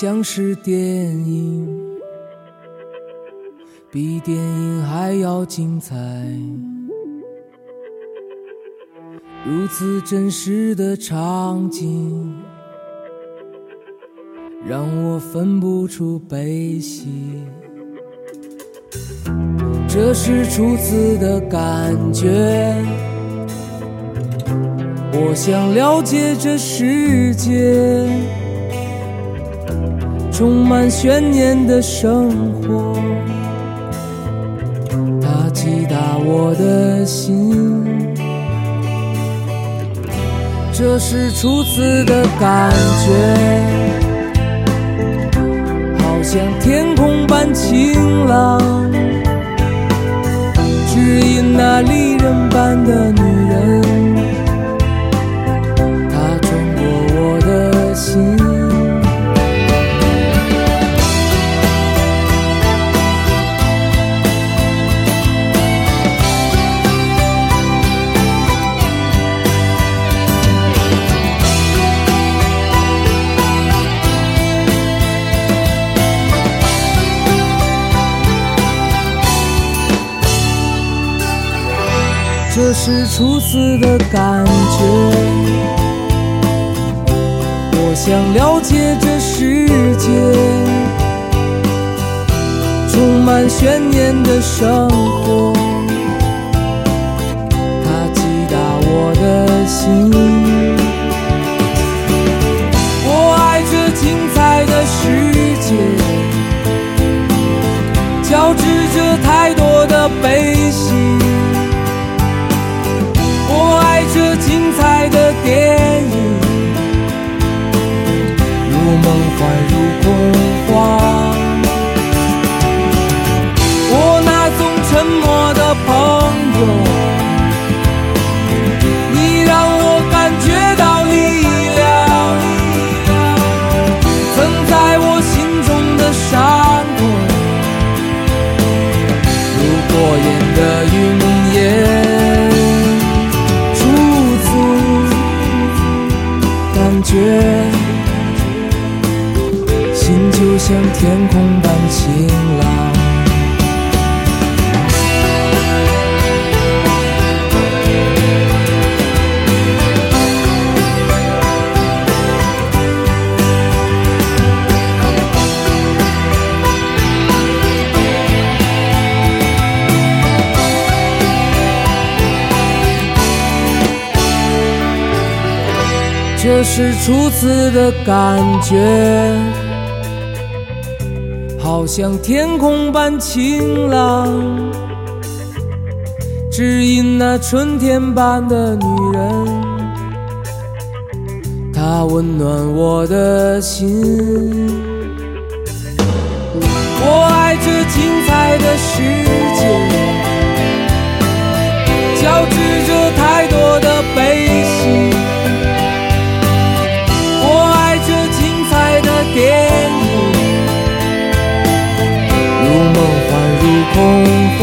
像是电影，比电影还要精彩。如此真实的场景，让我分不出悲喜。这是初次的感觉，我想了解这世界，充满悬念的生活，它击打我的心。这是初次的感觉，好像天空般晴朗，只因那离人般的女人，这是初次的感觉，我想了解这世界，充满悬念的生活，它击打我的心。我爱这精彩的世界，交织着太多的悲喜。彩的电影，如梦幻，如空这是初次的感觉，好像天空般晴朗，只因那春天般的女人，她温暖我的心。我爱这精彩的世界，交织着太多的悲喜。电影如梦幻如童话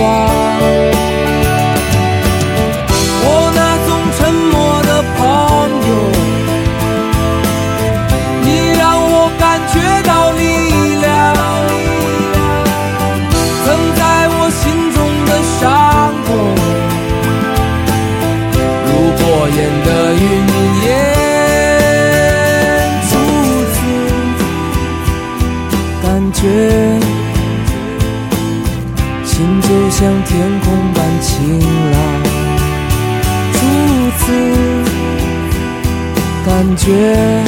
觉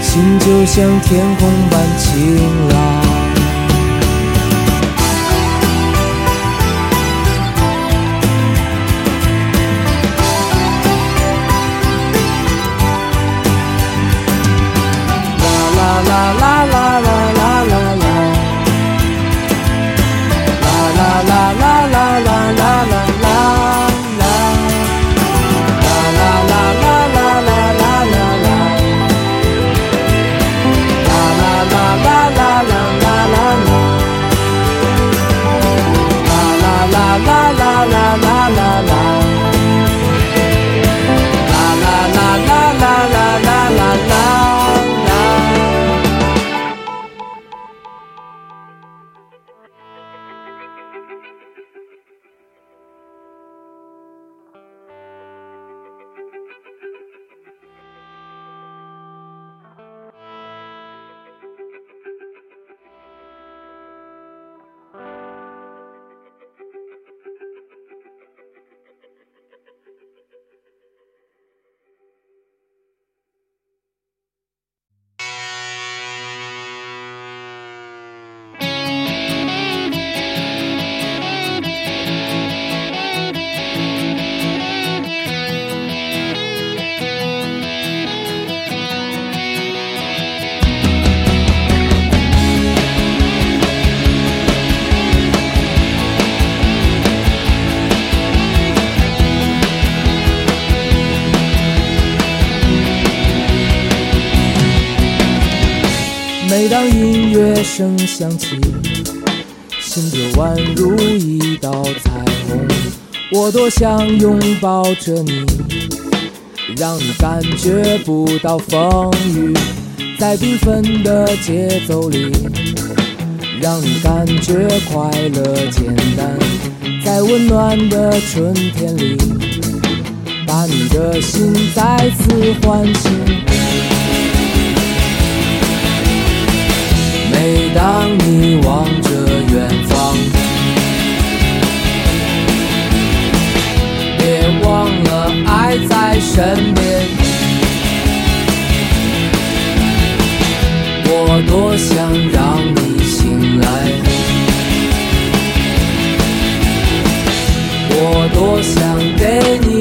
心就像天空般晴朗。想起心就宛如一道彩虹我多想拥抱着你让你感觉不到风雨在缤纷的节奏里让你感觉快乐简单在温暖的春天里把你的心再次唤醒。当你望着远方别忘了爱在身边。我多想让你醒来我多想给你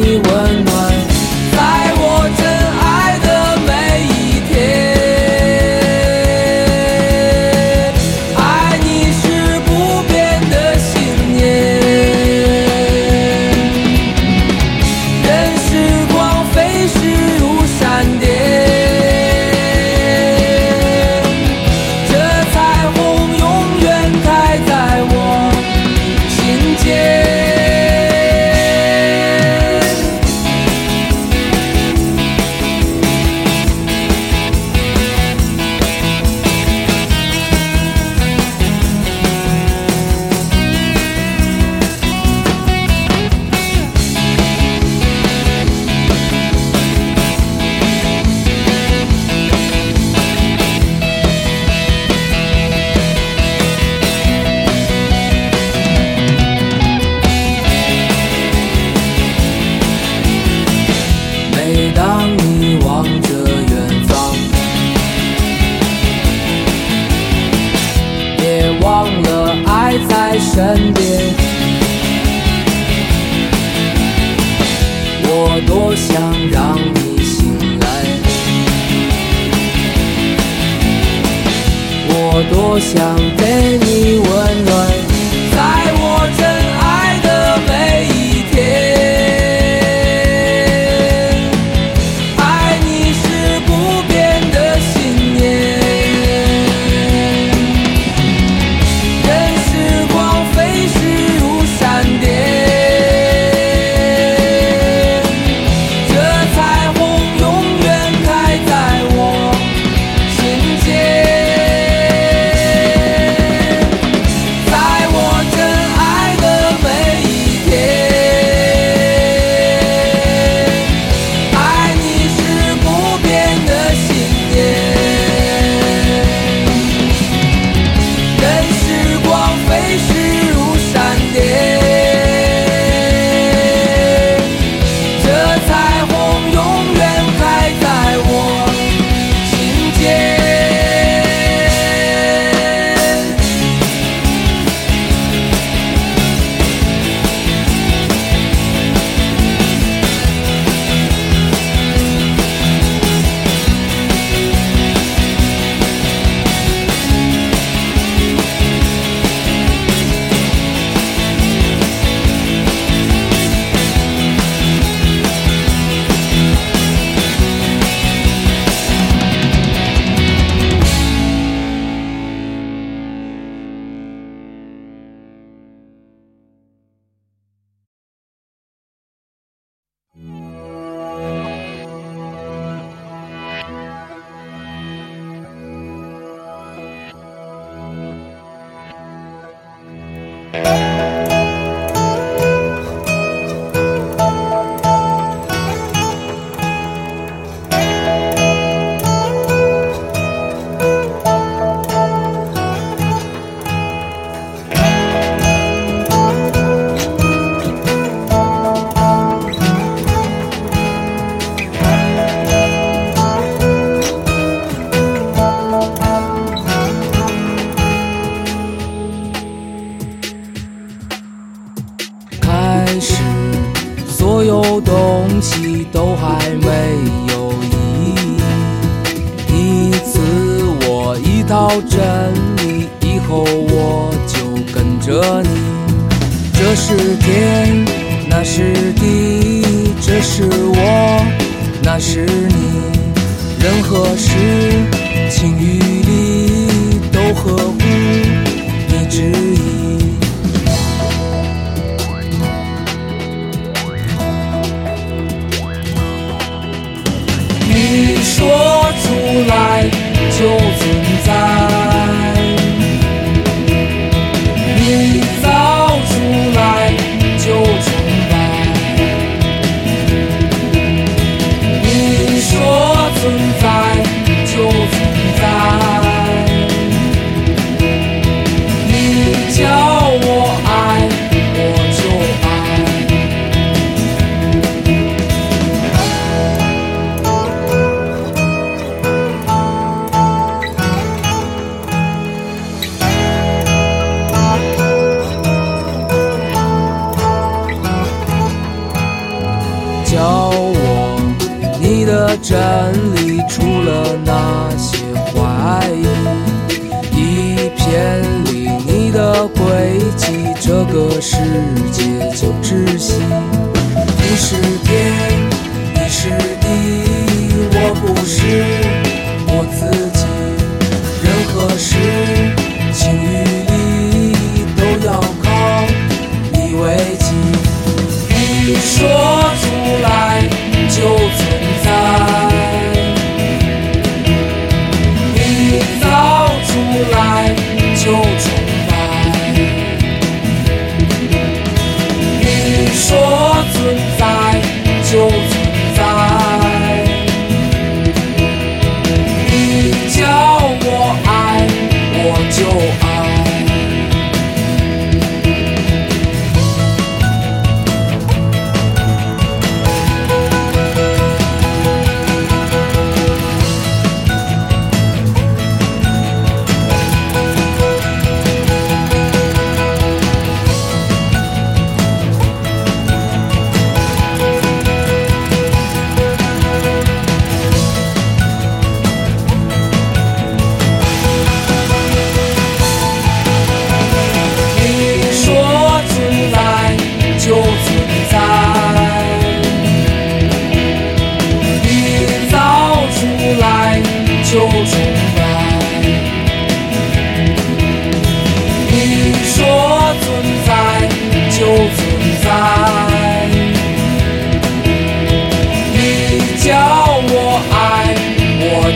我想给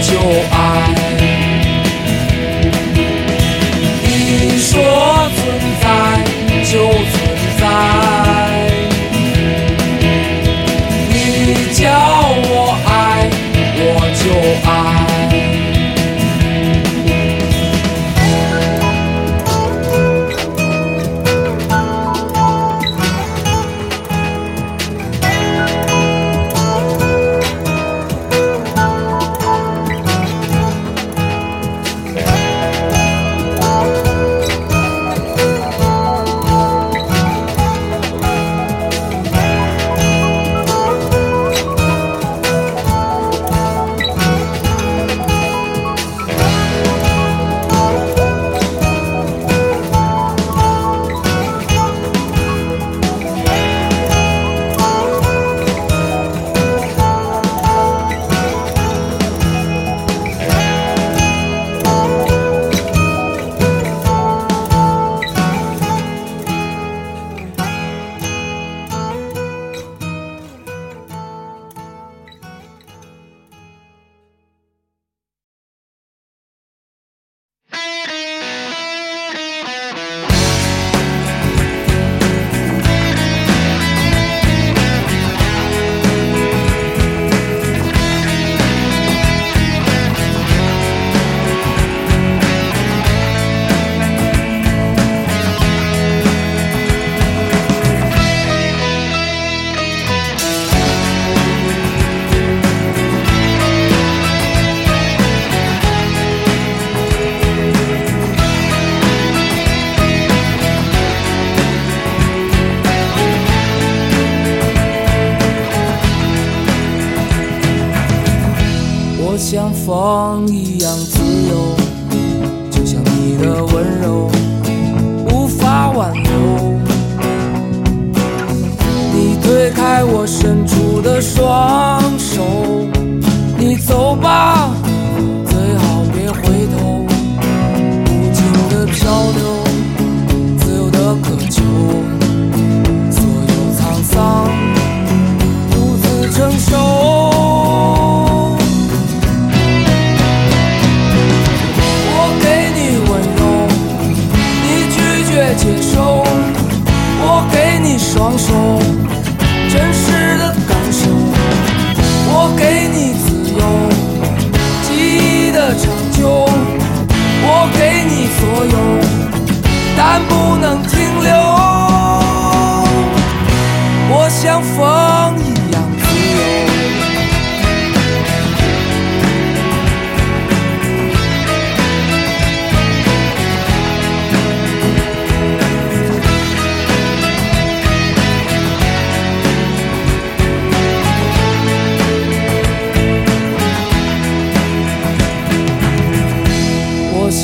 我就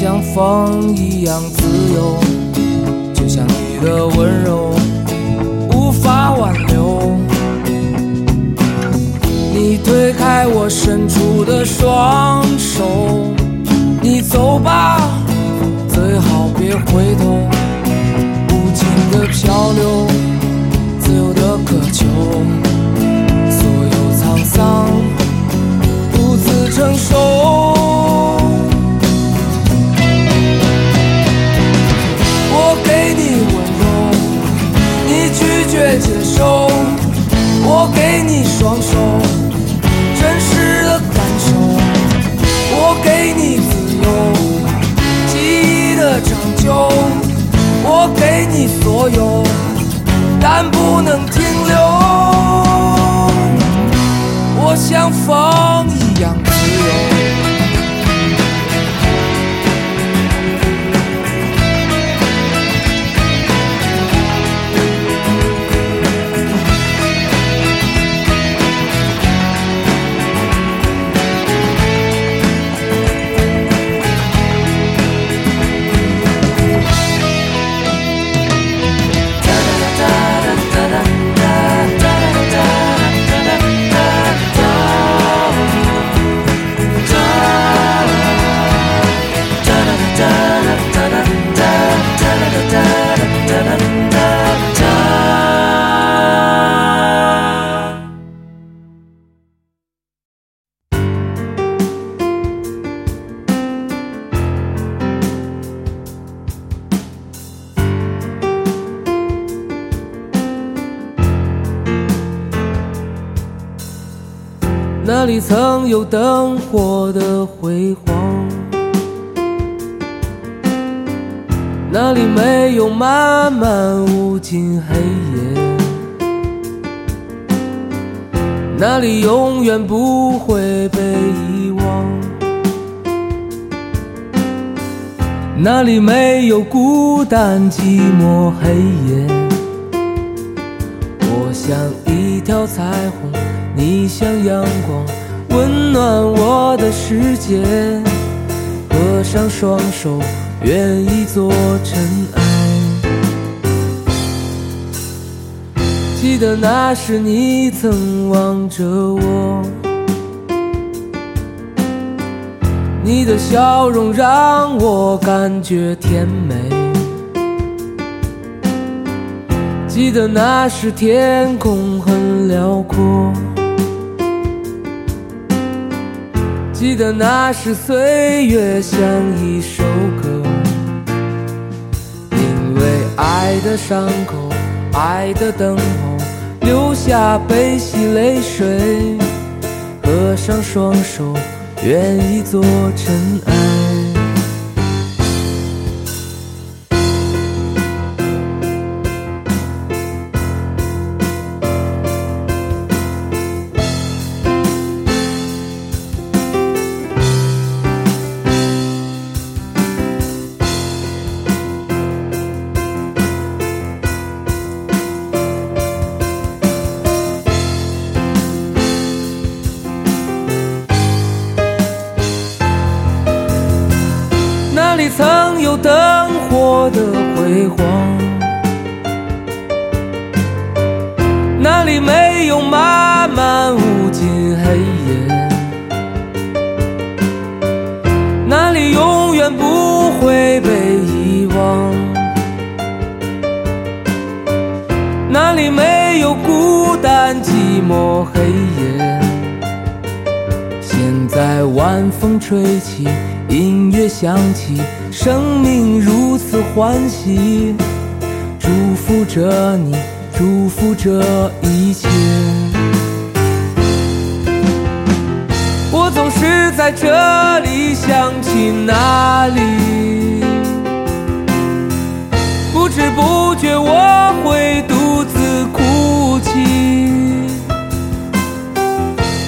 像风一样自由，就像你的温柔无法挽留。你推开我伸出的双手，你走吧，最好别回头。无尽的漂流，自由的渴求，所有沧桑独自承受。给你温柔，你拒绝接受。我给你双手，真实的感受。我给你自由，记忆的长久。我给你所有，但不能停留。我像风一样自由。里曾有灯火的辉煌，那里没有漫漫无尽黑夜，那里永远不会被遗忘，那里没有孤单寂寞黑夜。我像一条彩虹。你像阳光，温暖我的世界。合上双手，愿意做尘埃。记得那时你曾望着我，你的笑容让我感觉甜美。记得那时天空很辽阔。记得那时岁月像一首歌，因为爱的伤口，爱的等候，留下悲喜泪水，合上双手，愿意做尘埃。辉煌，那里没有漫漫无尽黑夜，那里永远不会被遗忘，那里没有孤单寂寞黑夜。现在晚风吹起，音乐响起。生命如此欢喜，祝福着你，祝福着一切。我总是在这里想起那里，不知不觉我会独自哭泣。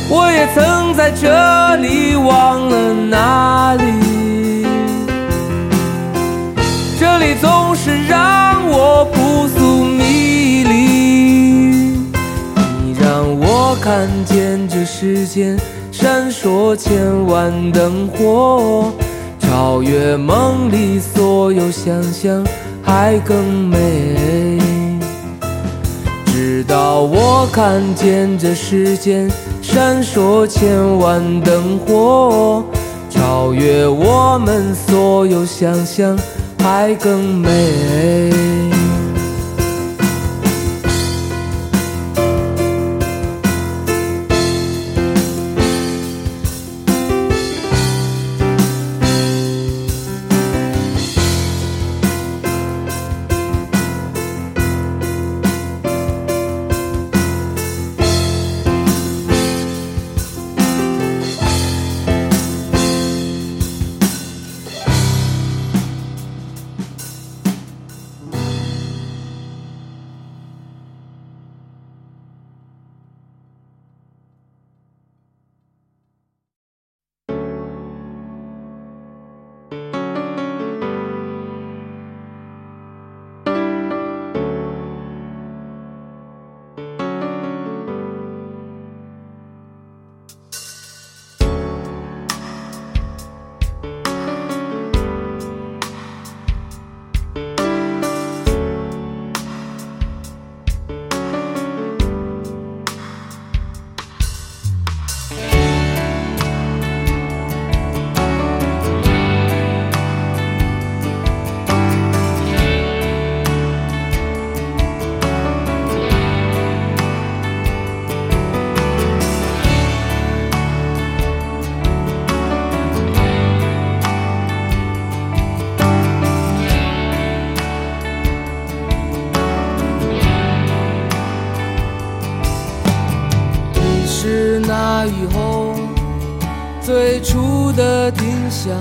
我也曾在这里忘了哪里。这里总是让我扑朔迷离，你让我看见这世间闪烁千万灯火，超越梦里所有想象，还更美。直到我看见这世间闪烁千万灯火，超越我们所有想象，还更美。想，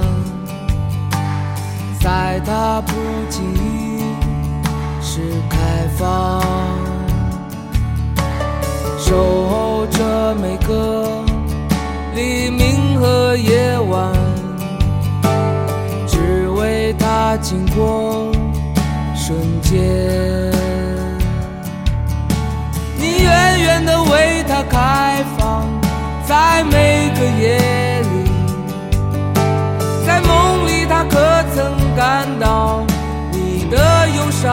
在它不经意时开放，守候着每个黎明和夜晚，只为它经过瞬间。你远远的为它开放。在每个夜感到你的忧伤？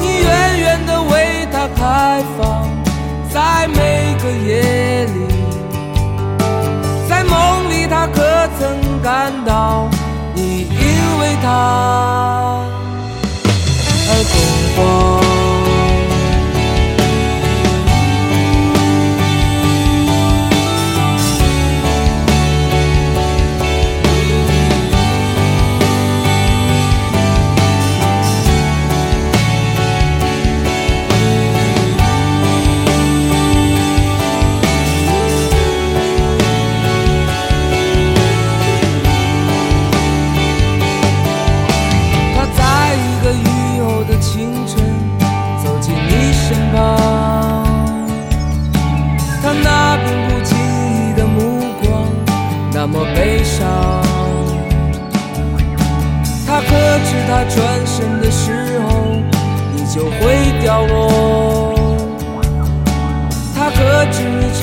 你远远的为他开放，在每个夜里，在梦里，他可曾感到你因为他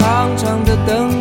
长长的等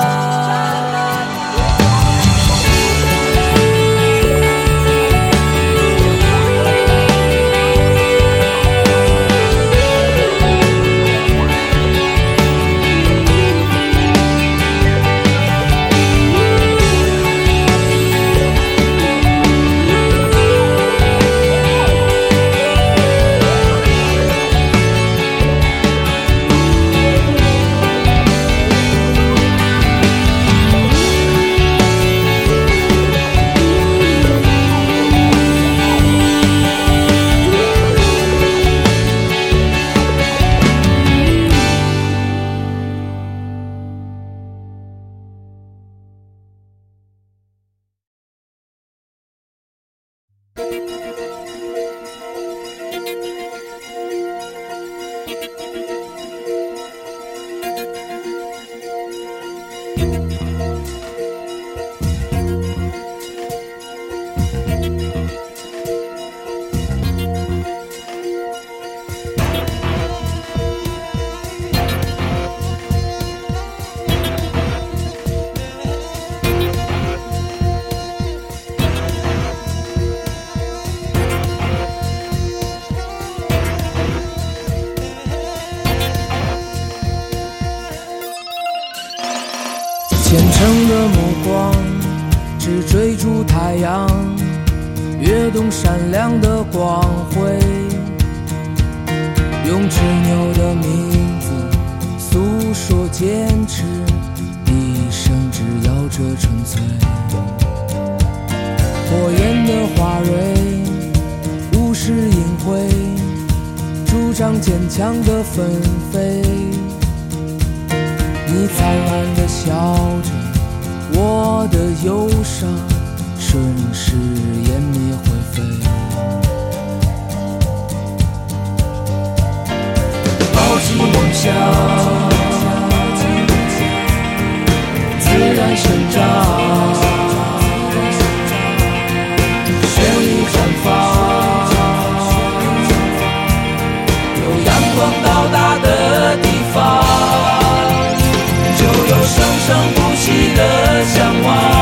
你的向往，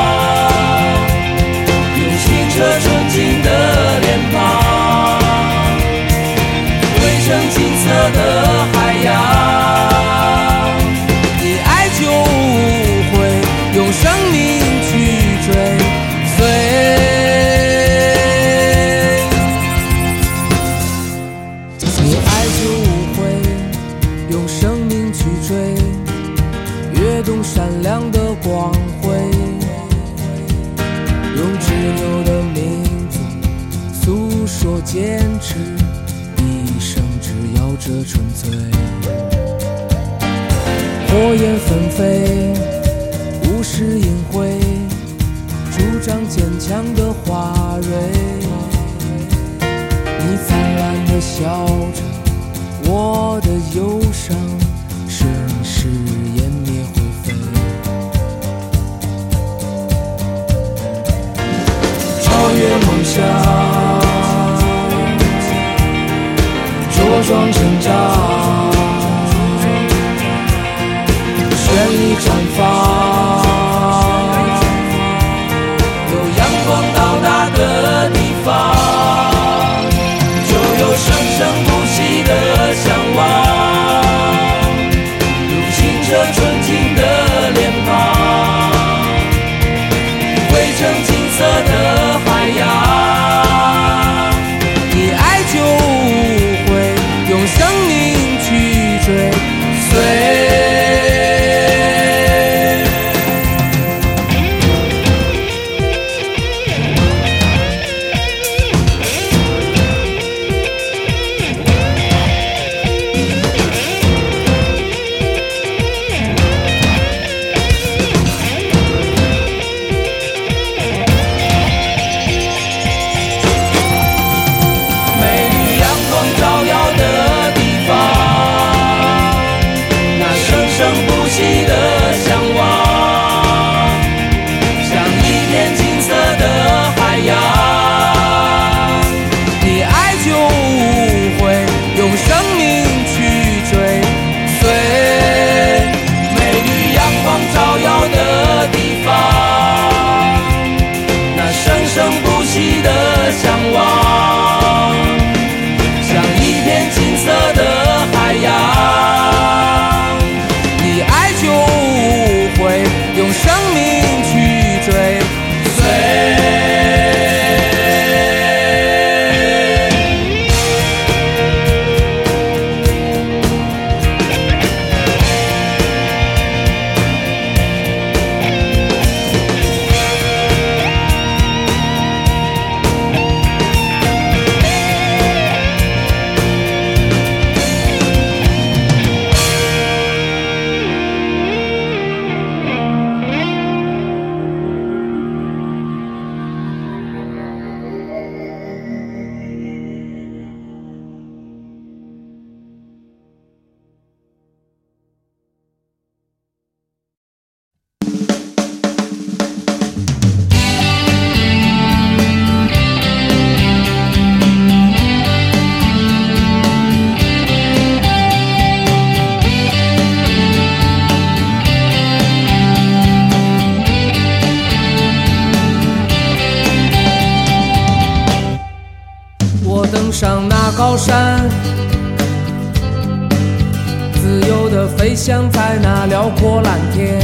自由的飞翔在那辽阔蓝天，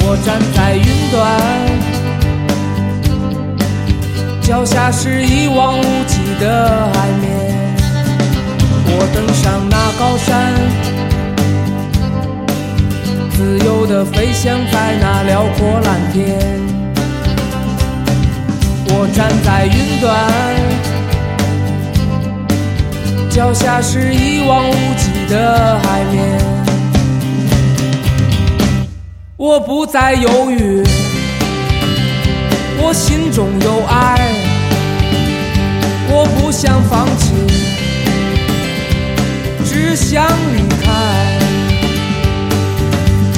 我站在云端，脚下是一望无际的海面。我登上那高山，自由的飞翔在那辽阔蓝天。我站在云端，脚下是一望无际的海面。我不再犹豫，我心中有爱，我不想放弃，只想离开。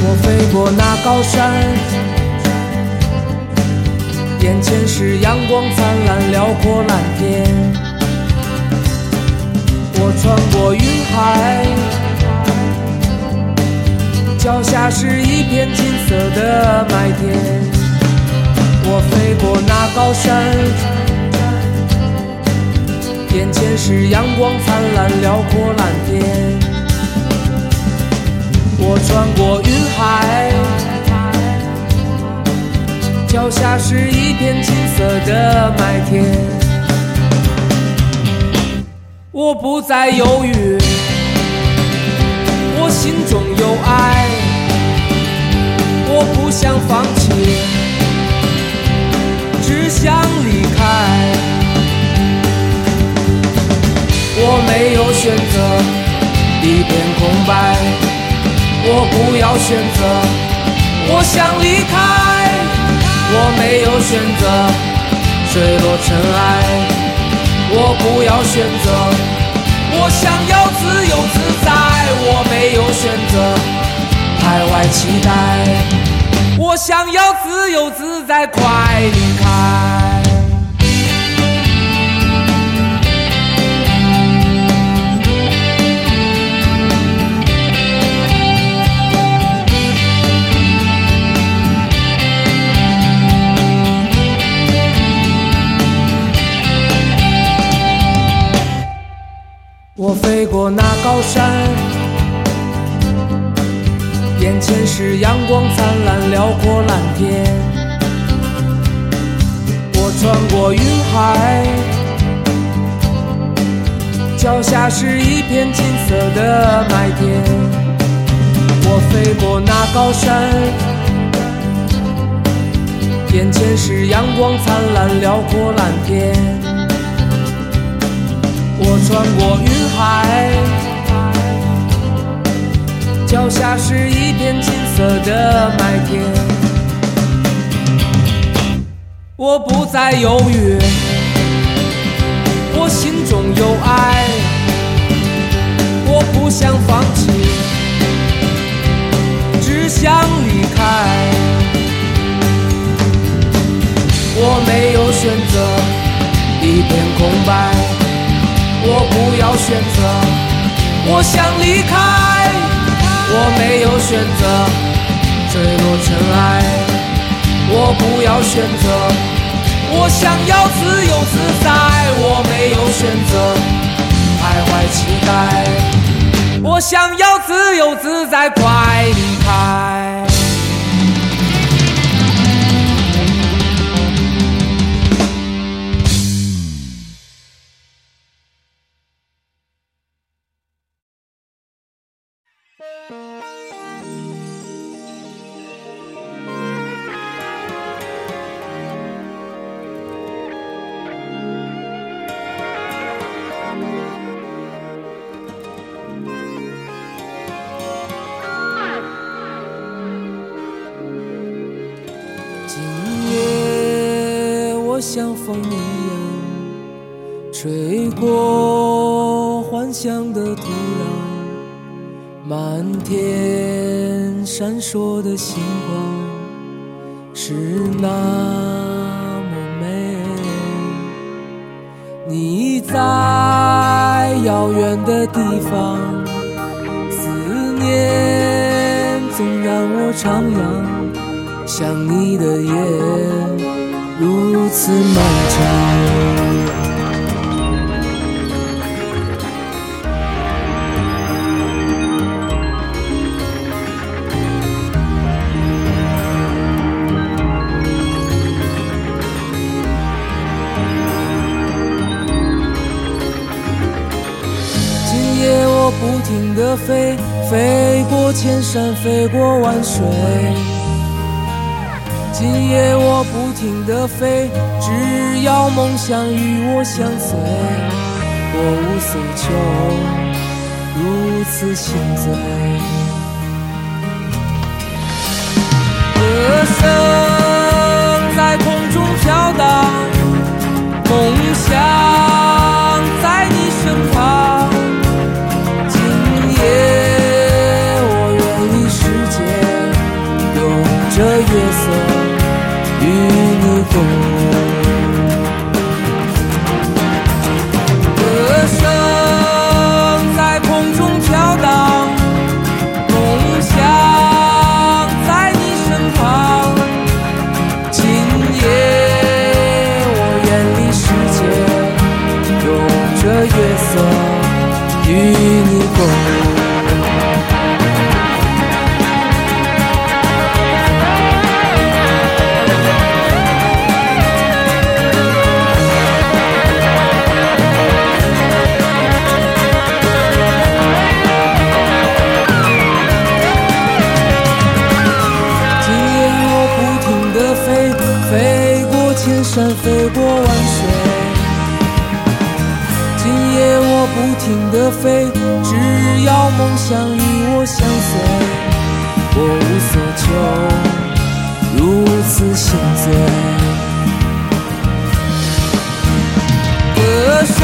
我飞过那高山，眼前是阳光灿烂、辽阔蓝天。我穿过云海。脚下是一片金色的麦田，我飞过那高山，眼前是阳光灿烂、辽阔蓝天。我穿过云海，脚下是一片金色的麦田，我不再犹豫。我心中有爱，我不想放弃，只想离开。我没有选择一片空白，我不要选择，我想离开。我没有选择坠落尘埃，我不要选择。我想要自由自在，我没有选择徘徊期待。我想要自由自在，快离开。我飞过那高山，眼前是阳光灿烂、辽阔蓝天。我穿过云海，脚下是一片金色的麦田。我飞过那高山，眼前是阳光灿烂、辽阔蓝天。我穿过云海，脚下是一片金色的麦田。我不再犹豫，我心中有爱，我不想放弃，只想离开。我没有选择一片空白。我不要选择，我想离开。我没有选择坠落尘埃。我不要选择，我想要自由自在。我没有选择徘徊期待。我想要自由自在，快离开。想你的夜如此漫长今夜我不停的飞飞过千山飞过万水。今夜我不停的飞，只要梦想与我相随。我无所求，如此心醉。歌声在空中飘荡，梦想山飞过万水，今夜我不停地飞，只要梦想与我相随，我无所求，如此心醉。歌声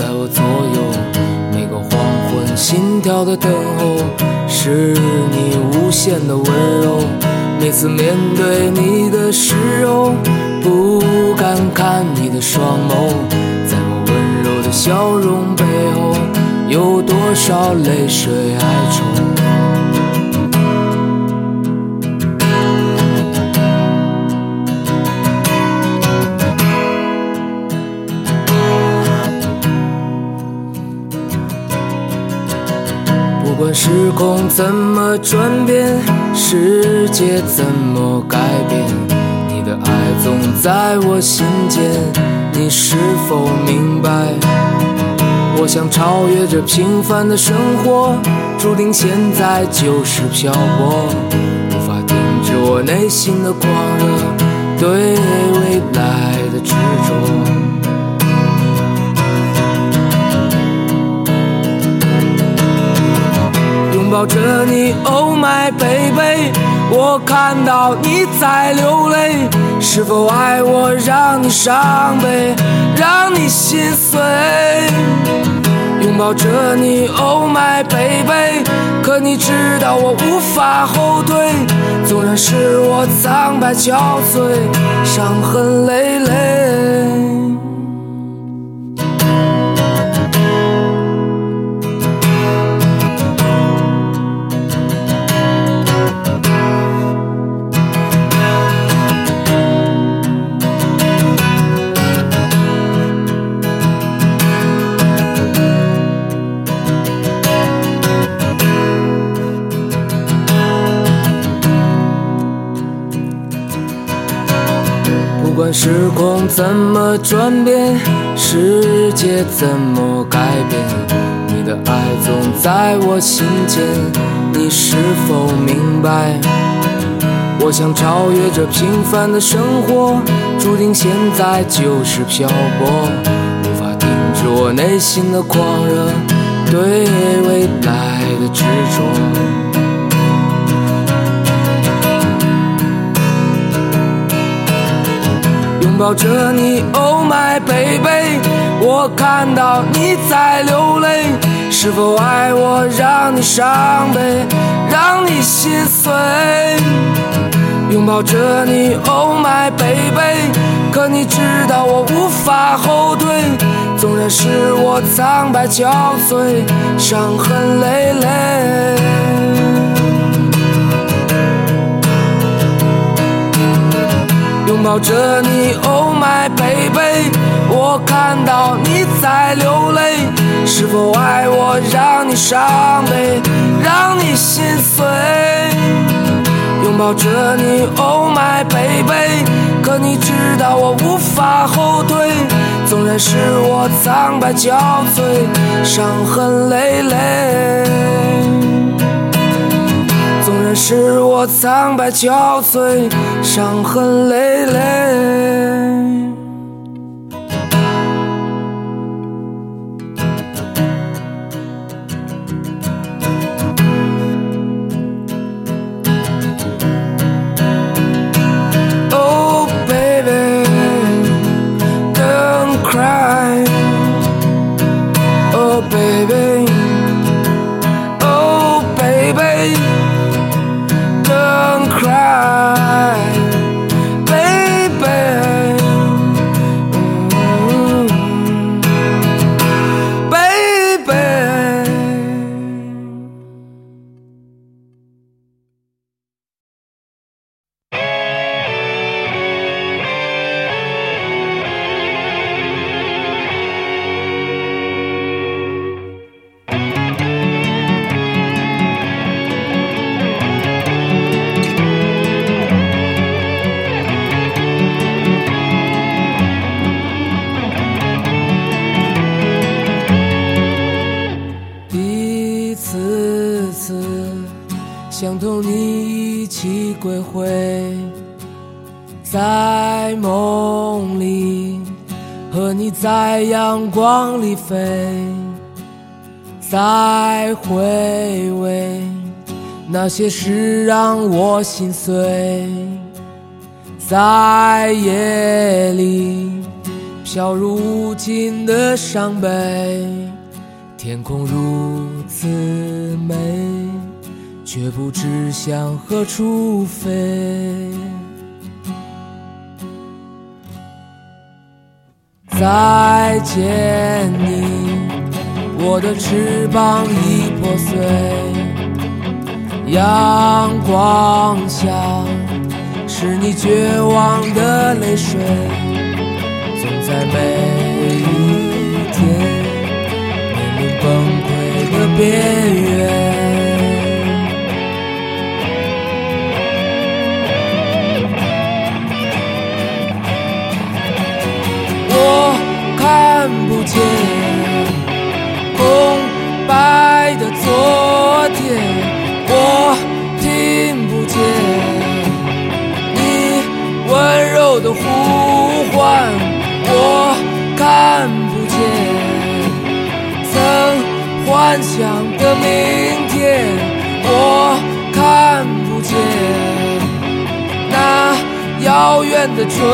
在我左右。每个黄昏，心跳的等候，是你无限的温柔。每次面对你的时候，不敢看你的双眸。在我温柔的笑容背后，有多少泪水哀愁？时空怎么转变，世界怎么改变？你的爱总在我心间，你是否明白？我想超越这平凡的生活，注定现在就是漂泊，无法停止我内心的狂热，对未来的执着。拥抱着你，Oh my baby，我看到你在流泪，是否爱我让你伤悲？让你心碎。拥抱着你，Oh my baby，可你知道我无法后退，纵然是我苍白憔悴，伤痕累累。时空怎么转变，世界怎么改变，你的爱总在我心间。你是否明白？我想超越这平凡的生活，注定现在就是漂泊，无法停止我内心的狂热，对未来的执着。抱着你，Oh my baby，我看到你在流泪，是否爱我让你伤悲，让你心碎？拥抱着你，Oh my baby，可你知道我无法后退，纵然是我苍白憔悴，伤痕累累。抱着你，Oh my baby，我看到你在流泪，是否爱我让你伤悲，让你心碎？拥抱着你，Oh my baby，可你知道我无法后退，纵然是我苍白憔悴，伤痕累累。是我苍白憔悴，伤痕累累。和你一起归回，在梦里；和你在阳光里飞，再回味那些事让我心碎，在夜里飘入无尽的伤悲。天空如此美，却不知向何处飞。再见你，我的翅膀已破碎。阳光下，是你绝望的泪水，总在每一天面临崩溃的边缘。我看不见空白的昨天，我听不见你温柔的呼唤，我看不见。曾幻想的明天，我看遥远的春。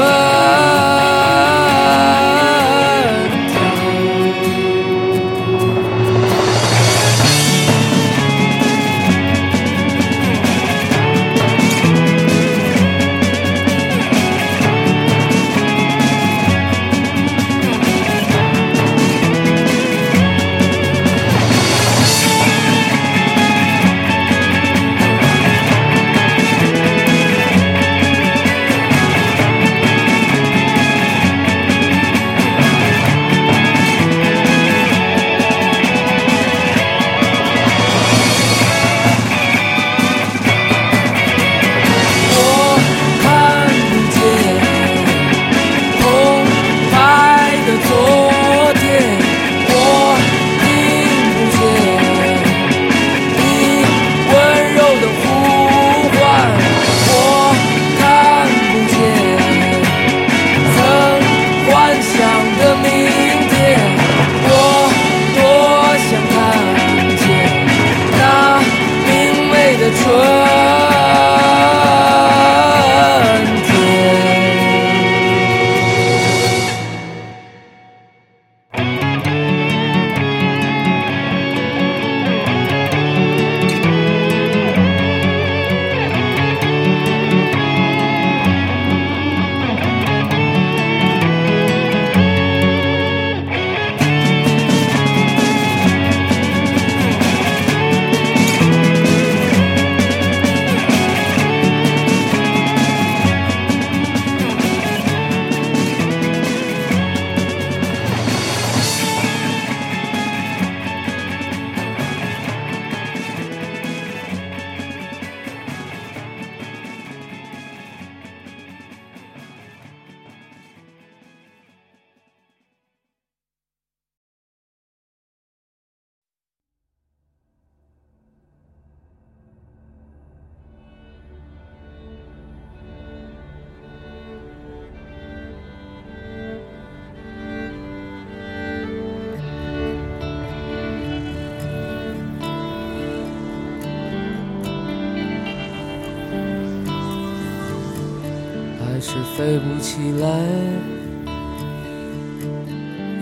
飞不起来，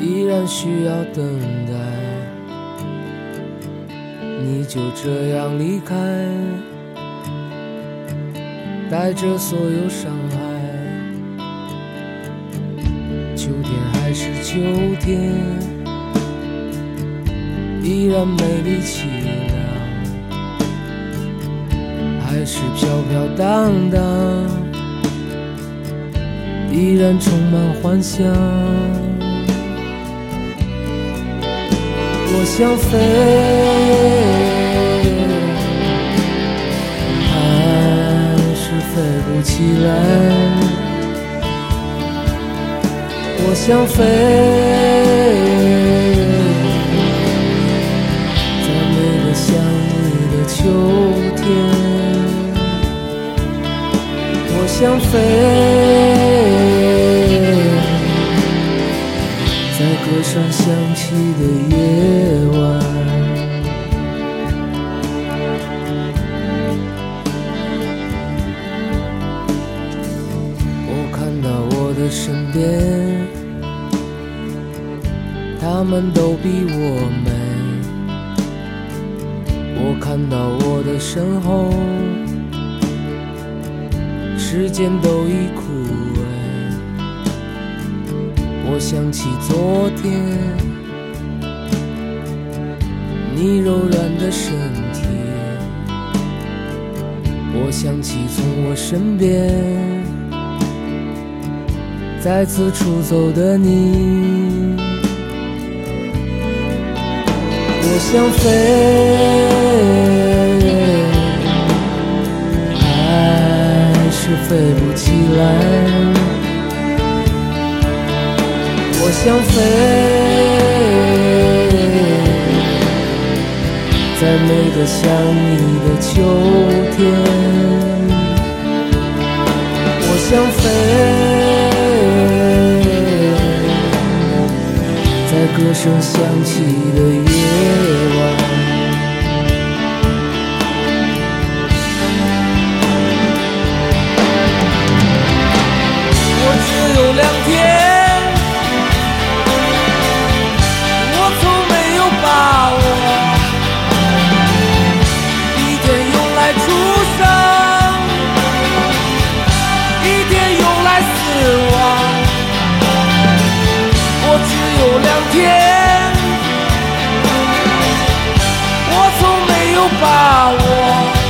依然需要等待。你就这样离开，带着所有伤害。秋天还是秋天，依然美丽凄凉，还是飘飘荡荡。依然充满幻想，我想飞，还是飞不起来。我想飞，在每个想你的秋天。我想飞。歌声响起的夜晚，我看到我的身边，他们都比我美。我看到我的身后，时间都已我想起昨天，你柔软的身体。我想起从我身边再次出走的你。我想飞，还是飞不起来。我想飞，在每个想你的秋天。我想飞，在歌声响起的夜晚。我只有两天。两天我从没有把握。